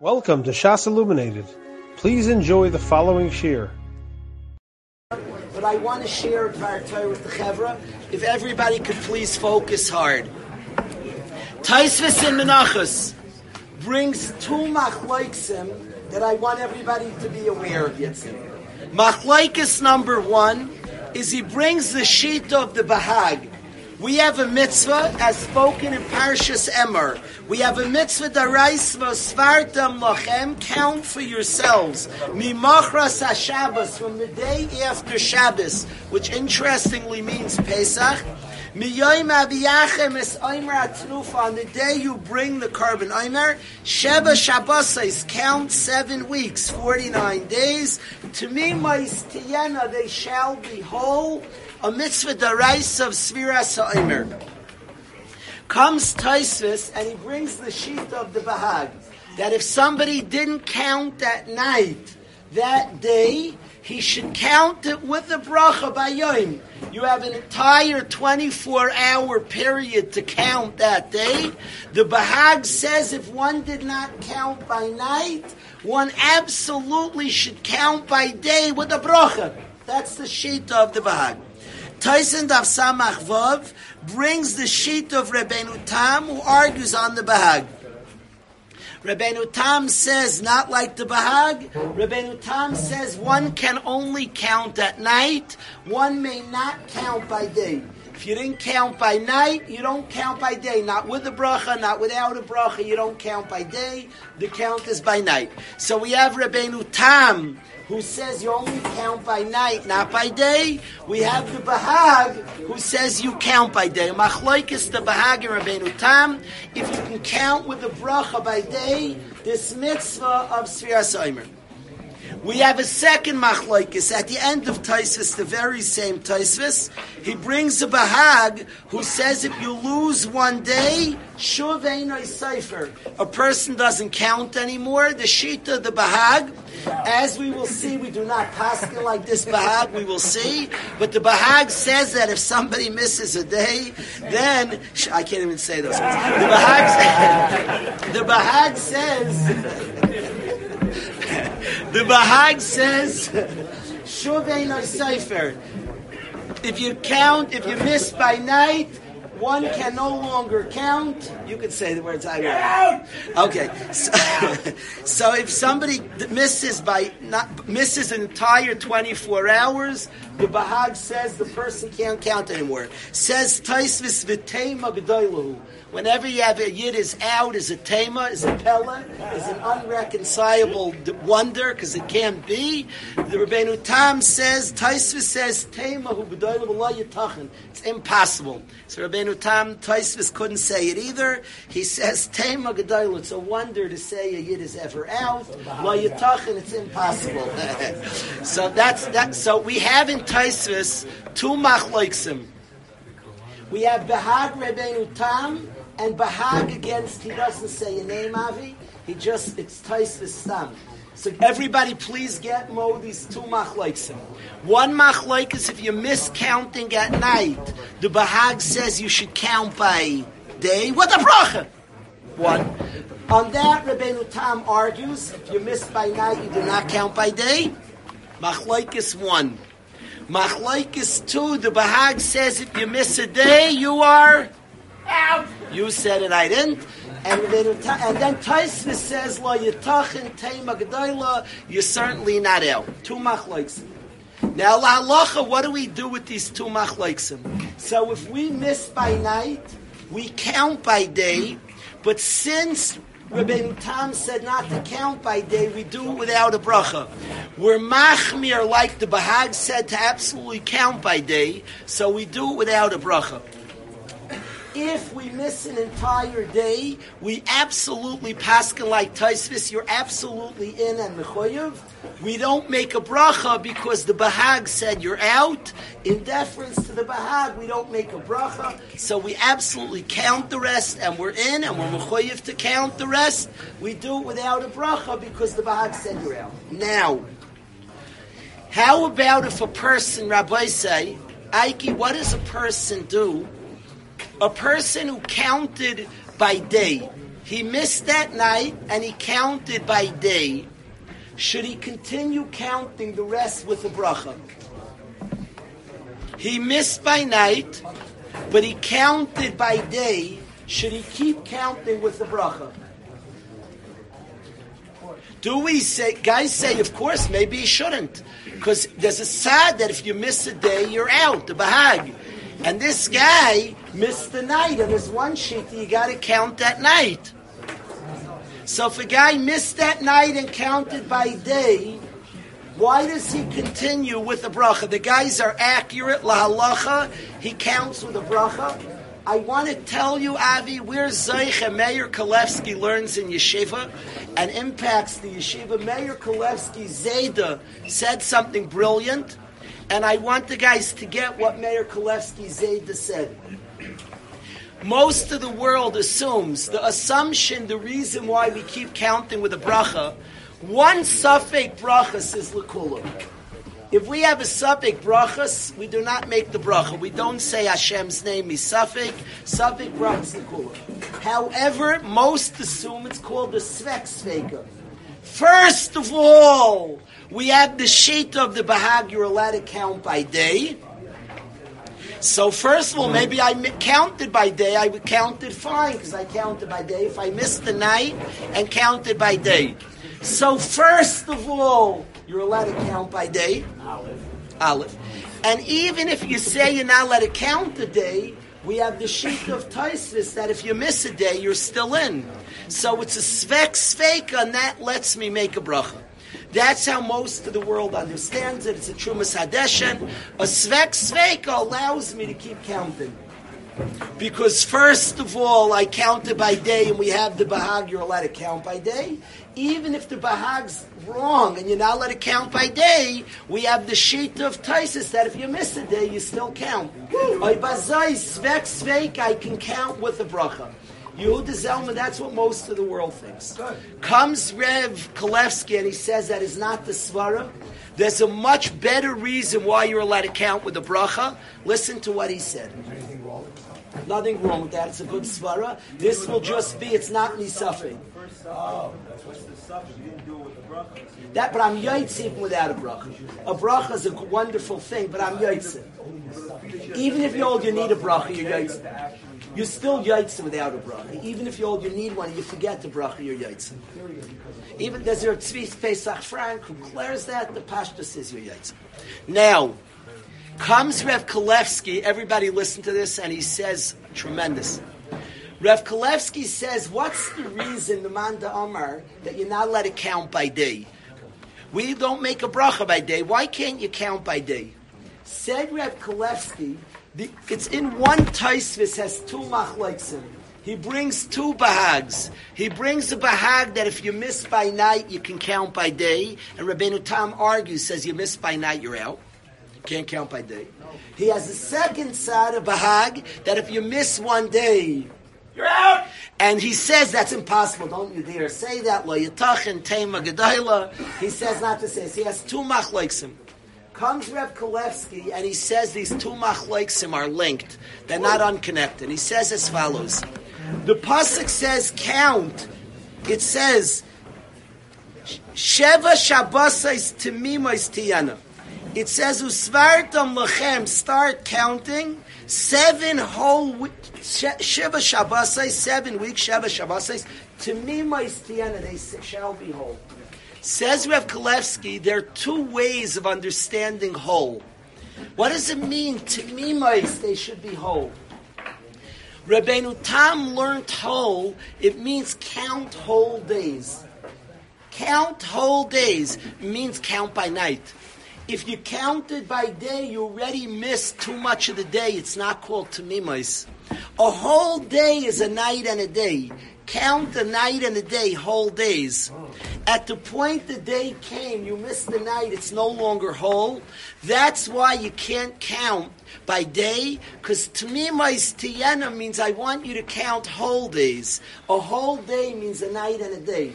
Welcome to Shas Illuminated. Please enjoy the following shiur. But I want to share a Dvar Torah with the Chevra. If everybody could please focus hard. Taisvis and Menachos brings two machlaiksim that I want everybody to be aware of. Machlaikis number one is he brings the sheet of the Bahag. We have a mitzvah as spoken in Parshas Emor. We have a mitzvah daraisva svartam lachem. Count for yourselves. Mimachras Hashabbos from the day after Shabbos, which interestingly means Pesach. Miyoyim abiyachem es oimer atnufa. On the day you bring the korban oimer, Sheba Shabbosais, count seven weeks, 49 days. To me, tiyena, they shall be whole. A mitzvah darais of Sefiras Ha'omer. Comes Taisvis and he brings the sheet of the Bahag. That if somebody didn't count that night, that day, he should count it with the bracha by Yom. You have an entire 24 hour period to count that day. The Bahag says if one did not count by night, one absolutely should count by day with the bracha. That's the sheet of the Bahag. Tyson Dav Samach Vav brings the sheet of Rabbeinu Tam who argues on the Bahag. Rabbeinu Tam says not like the Bahag. Rabbeinu Tam says one can only count at night. One may not count by day. If you didn't count by night, you don't count by day. Not with a bracha, not without a bracha, you don't count by day. The count is by night. So we have Rabbeinu Tam who says you only count by night, not by day. We have the Bahag who says you count by day. Machlaikis the Bahag and Rabbeinu Tam. If you can count with the bracha by day, this mitzvah of Sfiras Omer. We have a second machlaikis at the end of Taisvis, the very same Taisvis. He brings a Bahag who says if you lose one day, shuv cipher. A person doesn't count anymore. The shita, the Bahag, as we will see, we do not paskin like this Bahag. We will see, but the Bahag says that if somebody misses a day, then I can't even say those. Words. The Bahag, the Bahag says. The Bahag says, Shuvein Sefer. If you count, if you miss by night, one can no longer count. You can say the words I want. Okay. So, so, if somebody misses by not misses an entire 24 hours, the Bahag says the person can't count anymore. Says Taisvis v'tema g'doilahu. Whenever you have a yid is out, is a tema, is a pella, is an unreconcilable wonder because it can't be. The Rebbeinu Tam says, Taisvis says, tema hu. It's impossible. So Rebbeinu Tam, Taisvis couldn't say it either. He says, tema gedaylu. It's a wonder to say a yid is ever out. La yitachin, it's impossible. so that's that. So we have in Taisvis two machlaiksim. We have Behag Rebbeinu Tam and Bahag against, he doesn't say a name, Avi. He just, it's Tais the Stam. So everybody please get Mo these two machlaiks. One machlaik is if you miss counting at night. The Bahag says you should count by day. What a bracha? One. On that, Rabbeinu Tam argues, if you miss by night, you do not count by day. Machlaikis one. Machlaikis two, the Bahag says if you miss a day, you are out. You said it, I didn't. And then, and then Taisvis says, La yitachin teima gedayla, you're certainly not out. Two machlaiksim. Now, la halacha, what do we do with these two machlaiksim? So if we miss by night, we count by day, but since Rabbeinu Tam said not to count by day, we do it without a bracha. We're machmir, like the Bahag said, to absolutely count by day, so we do it without a bracha. If we miss an entire day, we absolutely paskin like Taisvis, you're absolutely in and mechoyev. We don't make a bracha because the Bahag said you're out. In deference to the Bahag, we don't make a bracha. So we absolutely count the rest and we're in and we're mechoyev to count the rest. We do it without a bracha because the Bahag said you're out. Now, how about if a person, Rabbi say, Aiki, what does a person do a person who counted by day, he missed that night and he counted by day, should he continue counting the rest with a bracha? He missed by night, but he counted by day. Should he keep counting with the bracha? Do we say, guys say, of course, maybe he shouldn't. Because there's a sad that if you miss a day, you're out, the bahag. And this guy missed the night, and there's one sheet you got to count that night. So if a guy missed that night and counted by day, why does he continue with the bracha? The guys are accurate, la halacha, he counts with the bracha. I want to tell you, Avi, where Zeich Meir Kalevsky learns in yeshiva and impacts the yeshiva. Meir Kalevsky Zayda said something brilliant, and I want the guys to get what Meir Kalevsky Zayda said. Most of the world assumes the assumption, the reason why we keep counting with a bracha, one suffix bracha says lakula. If we have a suffix brachas, we do not make the bracha. We don't say Hashem's name is suffix. Suffix brachas nikula. However, most assume it's called the svek sveka. First of all, we have the sheet of the bahag. You're allowed to count by day. So first of all, maybe I counted by day. I counted fine because I counted by day. If I missed the night and counted by day. So first of all, you're allowed to count by day. Olive. Olive. And even if you say you're not allowed to count the day, we have the sheet of Taisvis that if you miss a day, you're still in. So it's a svek sveka, and that lets me make a bracha. That's how most of the world understands it. It's a trumas hadeshen. A svek sveka allows me to keep counting. Because first of all, I counted by day, and we have the bahag. You're allowed to count by day, even if the bahag's wrong and you're not allowed to count by day. We have the sheet of Taisis that if you miss a day, you still count. I can count with the bracha. Yehuda Zelman, that's what most of the world thinks. Comes Rev Kalevsky and he says that is not the svara. There's a much better reason why you're allowed to count with the bracha. Listen to what he said. Nothing wrong with that. It's a good svara. This will just be, it's not nisafing. Oh, what's the suffix? You didn't do it with the bracha. That, but I'm yaitz even without a bracha. A bracha is a wonderful thing, but I'm yaitz. Even if you're old, you need a bracha, you're. You're still yaitz without a bracha. Even if you're old, you need one, you forget the bracha, you're yaitz. Even there's a Tzvi Pesach Frank who declares that, the Pashta says you're. Now, Comes Rev Kalevsky, everybody listen to this, and he says, tremendous. Rev Kalevsky says, what's the reason, the Manda Amar, that you're not let it count by day? We don't make a bracha by day. Why can't you count by day? Said Rev Kalevsky, the, it's in one Taisvis has two machleksim. He brings two bahags. He brings a bahag that if you miss by night, you can count by day. And Rabbeinu Tam argues, says you miss by night, you're out. Can't count by day. He has a second side of Bahag that if you miss one day, you're out. And he says that's impossible. Don't you dare say that. Lo yitachin tema gedayla. He says not to say. So he has two machleksim. Comes Rev Kalevsky and he says these two machleksim are linked. They're not unconnected. He says as follows. The pasuk says count. It says Sheva Shabbosais Timimais Tiyana. It says, Usvartam Lachem, start counting seven whole Shiva Shabbosai, seven weeks, Shiva Shabbosai, to me, my Stiana, they shall be whole. Says Rev Kalevsky, there are two ways of understanding whole. What does it mean to me, my they should be whole? Rabbeinu Tam learned whole, it means count whole days. Count whole days means count by night. If you counted by day, you already missed too much of the day. It's not called tamimos. A whole day is a night and a day. Count a night and a day, whole days. At the point the day came, you missed the night, it's no longer whole. That's why you can't count by day, because tamimos tiyena means I want you to count whole days. A whole day means a night and a day.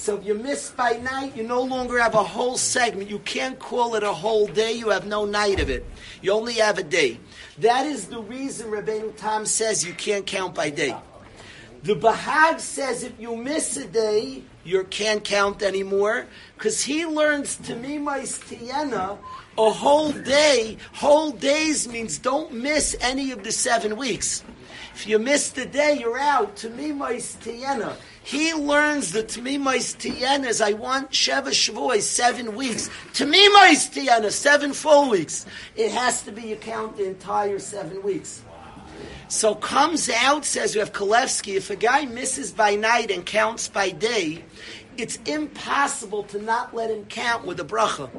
So if you miss by night, you no longer have a whole segment. You can't call it a whole day. You have no night of it. You only have a day. That is the reason Rabbeinu Tam says you can't count by day. The Bahag says if you miss a day, you can't count anymore, because he learns to me my Tiena, a whole day, whole days means don't miss any of the seven weeks. If you miss the day, you're out. To me my Tiena. He learns the Tamimais Tiena is I want Sheva Shavuos, seven weeks. Tamimais Tiena, seven full weeks. It has to be, you count the entire seven weeks. So comes out, says Rav Kalevsky, if a guy misses by night and counts by day, it's impossible to not let him count with a bracha.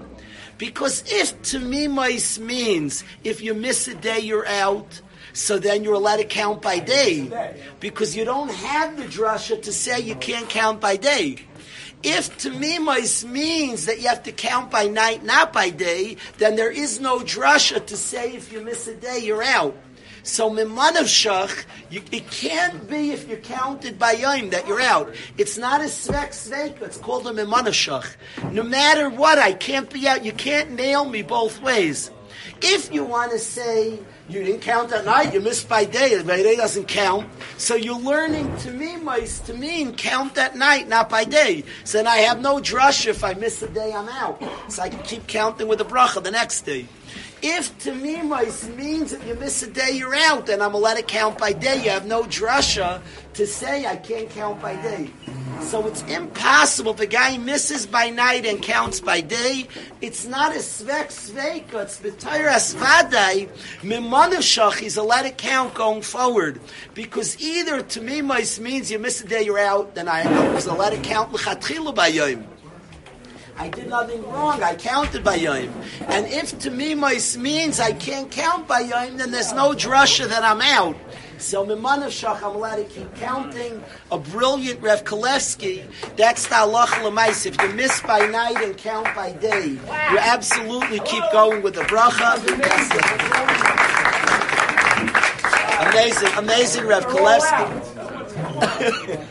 Because if Tamimais means if you miss a day, you're out, so then you're allowed to count by day. Because you don't have the drasha to say you can't count by day. If Tamimais means that you have to count by night, not by day, then there is no drasha to say if you miss a day, you're out. So mimanav shach, it can't be if you're counted by yom that you're out. It's not a svek sveika. It's called a mimanav shach. No matter what, I can't be out. You can't nail me both ways. If you want to say you didn't count at night, you missed by day. By day doesn't count. So you're learning to me, mice, to mean count at night, not by day. So then I have no drush if I miss a day, I'm out. So I can keep counting with a bracha the next day. If Tamimais means that you miss a day, you're out, and I'm to let it count by day, you have no drasha to say I can't count by day. So it's impossible. A guy misses by night and counts by day, it's not a svek sveika, it's the Tairas Vadai, Mimanashach, he's allowed to count going forward. Because either Tamimais means you miss a day, you're out, then I was allowed to count L'chatchilu by yom. I did nothing wrong. I counted by Yom. And if to me my means I can't count by Yom, then there's no drasha that I'm out. So Mimanav Shach, I'm allowed to keep counting. A brilliant Rev Kalevsky, that's the halacha l'mais. If you miss by night and count by day, you absolutely keep going with the bracha. Amazing, amazing Rev Kalevsky.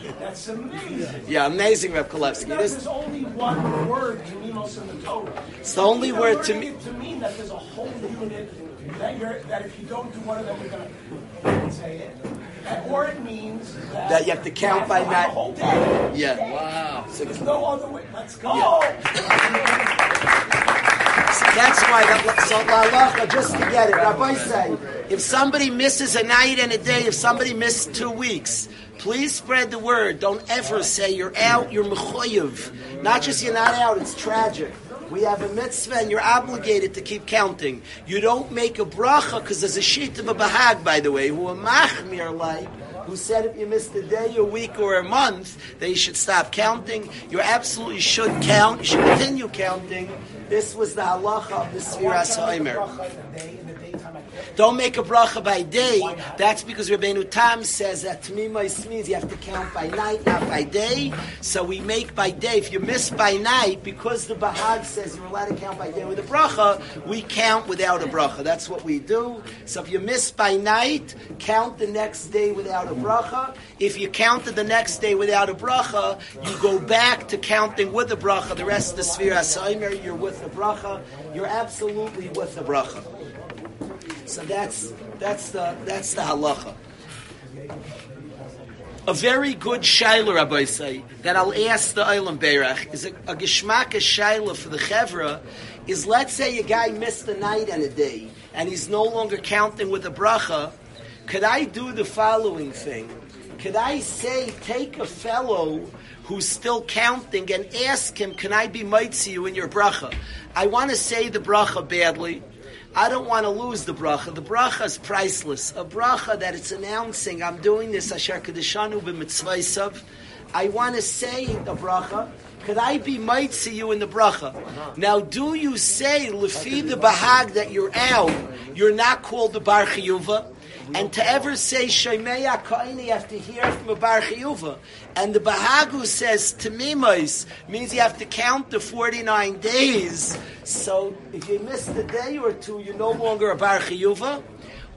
That's amazing. Yeah, amazing, Reb Kalevsky. There's This, only one word, Tamimos, in the Torah. it's the only word to me. To mean that there's a whole unit that you're, that if you don't do one of them, you're gonna say it. And- Or it means that. That you have to count by to night. whole day. Yeah. Wow. So- There's no other way. Let's go. That's why, that, so la just to get it, Rabbi say, if somebody misses a night and a day, if somebody missed two weeks, please spread the word. Don't ever say you're out, you're mechoyev. Not just you're not out, it's tragic. We have a mitzvah and you're obligated to keep counting. You don't make a bracha because there's a sheet of a bahag, by the way, who a machmir like, who said if you missed a day, a week, or a month, you should stop counting. You absolutely should count. You should continue counting. This was the halacha of the Sfiras Haimer. Don't make a bracha by day. That's because Rabbeinu Tam says that Tamimais means you have to count by night, not by day. So we make by day. If you miss by night, because the Bahag says you're allowed to count by day with a bracha, we count without a bracha. That's what we do. So if you miss by night, count the next day without a bracha. If you counted the next day without a bracha, you go back to counting with the bracha. The rest of the Saimer, you're with the bracha. You're absolutely with the bracha. So that's that's the that's the halacha. A very good shaila, Rabbi say, that I'll ask the Eilam Berach is a, a geschmack shaila for the chevra is let's say a guy missed a night and a day and he's no longer counting with a bracha. Could I do the following thing? Could I say take a fellow who's still counting and ask him, can I be mitzi you in your bracha? I want to say the bracha badly. I don't want to lose the bracha. The bracha is priceless. A bracha that it's announcing, I'm doing this, Asher Kadeshanu b'mitzvaysav. I want to say the bracha. Could I be might see you in the bracha? Now, do you say, lefi the bahag, that you're out, you're not called the bar chiyuva? And to ever say Shemaya Kaini, you have to hear from a Bar Chiyuva. And the Bahagu says Tamimais means you have to count the 49 days. So if you miss a day or two, you're no longer a Bar Chiyuva.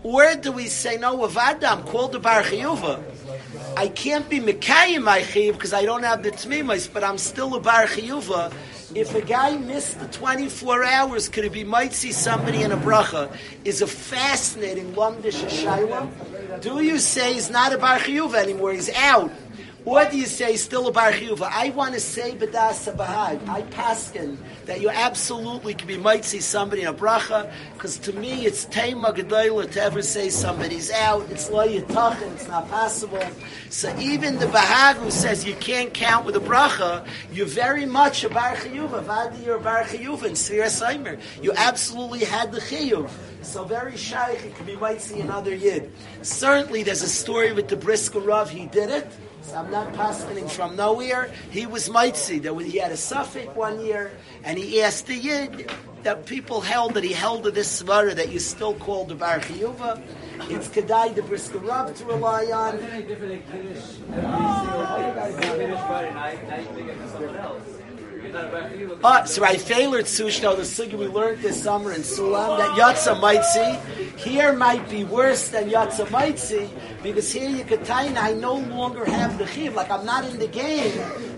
Or do we say, no, Avada, I'm called a Bar Chiyuva. I can't be Mekayim my Chiyuv because I don't have the Tamimais, but I'm still a Bar Chiyuva. If a guy missed the 24 hours, could it be might see somebody in a bracha? Is a fascinating lumdish shaila. Do you say he's not a bar chiyuva anymore? He's out. Or do you say still a bar chiyuva? I want to say bedasa bahag. I paskin that you absolutely can be might see somebody in a bracha because to me it's tema gedola to ever say somebody's out. It's lo yitachin. It's not possible. So even the bahag who says you can't count with a bracha, you're very much a bar chiyuva. Vadi you're a bar chiyuva in Seimer. You absolutely had the chiyuv. So very shaykh, it could be might see another yid. Certainly, there's a story with the Brisker Rav. He did it. So I'm not passing from nowhere. He was mitzi. That he had a suffix one year, and he asked the yid that people held that he held to this svara that you still call the bar chiyuva. It's kedai the brisker rav to rely on. Uh, so I failored Sushno, the sugi we learned this summer in Sulam, that Yatza might see. Here might be worse than Yatza might see, because here you could tie I no longer have the chiv. Like I'm not in the game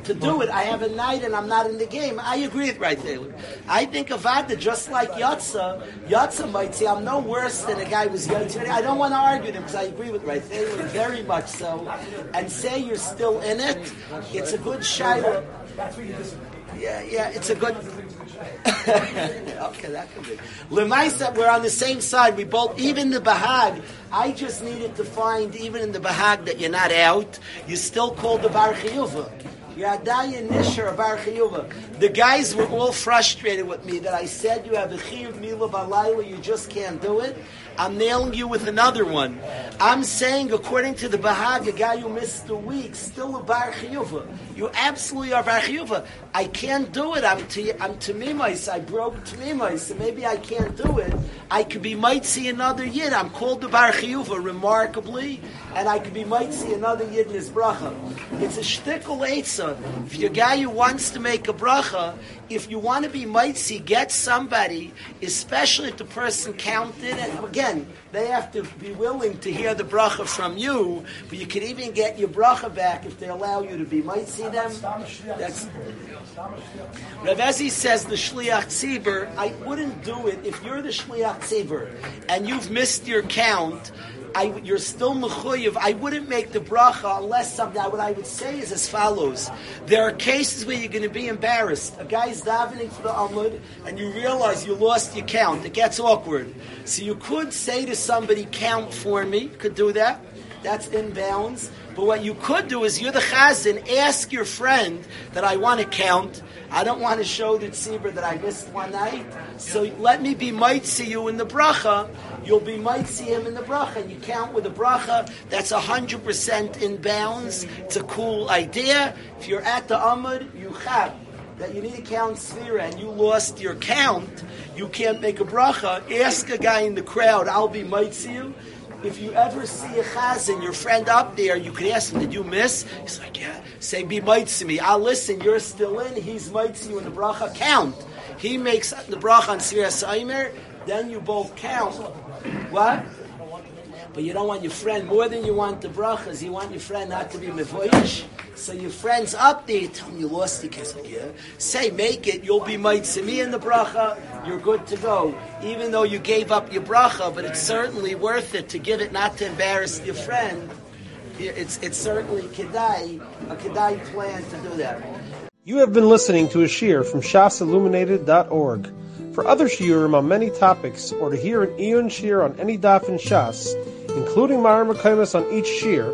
to do it. I have a night and I'm not in the game. I agree with right Taylor. I think Avada, just like Yatza, Yatza might say, I'm no worse than a guy who's Yatza. I don't want to argue them because I agree with right Taylor, very much so. And say you're still in it, it's a good shiloh. That's you disagree. Yeah, yeah, it's a good. okay, that could be. Lemaisa, we're on the same side. We both, even the Bahag, I just needed to find, even in the Bahag, that you're not out, you still called the Bar Chiyuva. Yadaya Nisher Bar Chiyuva. The guys were all frustrated with me that I said you have a Chiyuv Mila Balayla, you just can't do it. I'm nailing you with another one. I'm saying, according to the Bahag, a guy who missed a week, still a Bar Chiyuva. You absolutely are Bar Chiyuva. I can't do it. I'm to I'm Tamimais. I broke Tamimais, so maybe I can't do it. I could be might see another Yid. I'm called the Bar Chiyuva remarkably, and I could be might see another Yid in his bracha. It's a shtickle eitzah. If you're a guy who wants to make a bracha, if you want to be might see, get somebody, especially if the person counted, and again, they have to be willing to hear the bracha from you, but you can even get your bracha back if they allow you to be might see them. That's Rav Ezi says the shliach tzibur. I wouldn't do it if you're the shliach tzibur and you've missed your count. I, you're still mechuyev. I wouldn't make the bracha unless something. What I would say is as follows: There are cases where you're going to be embarrassed. A guy's davening for the amud, and you realize you lost your count. It gets awkward. So you could say to somebody, "Count for me." Could do that. That's in bounds. But what you could do is you're the chazan, ask your friend that I want to count. I don't want to show the tzibur that I missed one night. So let me be might see you in the bracha. You'll be might see him in the bracha. And you count with the bracha. That's 100% in bounds. It's a cool idea. If you're at the amud, you have that you need to count sphira and you lost your count, you can't make a bracha. Ask a guy in the crowd, I'll be might see you if you ever see a chazan, your friend up there, you can ask him, did you miss? He's like, yeah. Say, be might to me. I'll listen, you're still in, he's might to you in the bracha. Count. He makes the bracha on Sirah Saimer, then you both count. What? But you don't want your friend, more than you want the brachas, you want your friend not to be mevoyish. So your friend's up there, you tell him you lost the. Like, yeah. Say, make it, you'll be might me in the bracha, you're good to go. Even though you gave up your bracha, but it's certainly worth it to give it not to embarrass your friend. It's, it's certainly kedai, a kedai plan to do that. You have been listening to a shiur from shasilluminated.org. For other shiurim on many topics, or to hear an Eon shear on any daf in Shas, including Mareh Mekomos on each shear,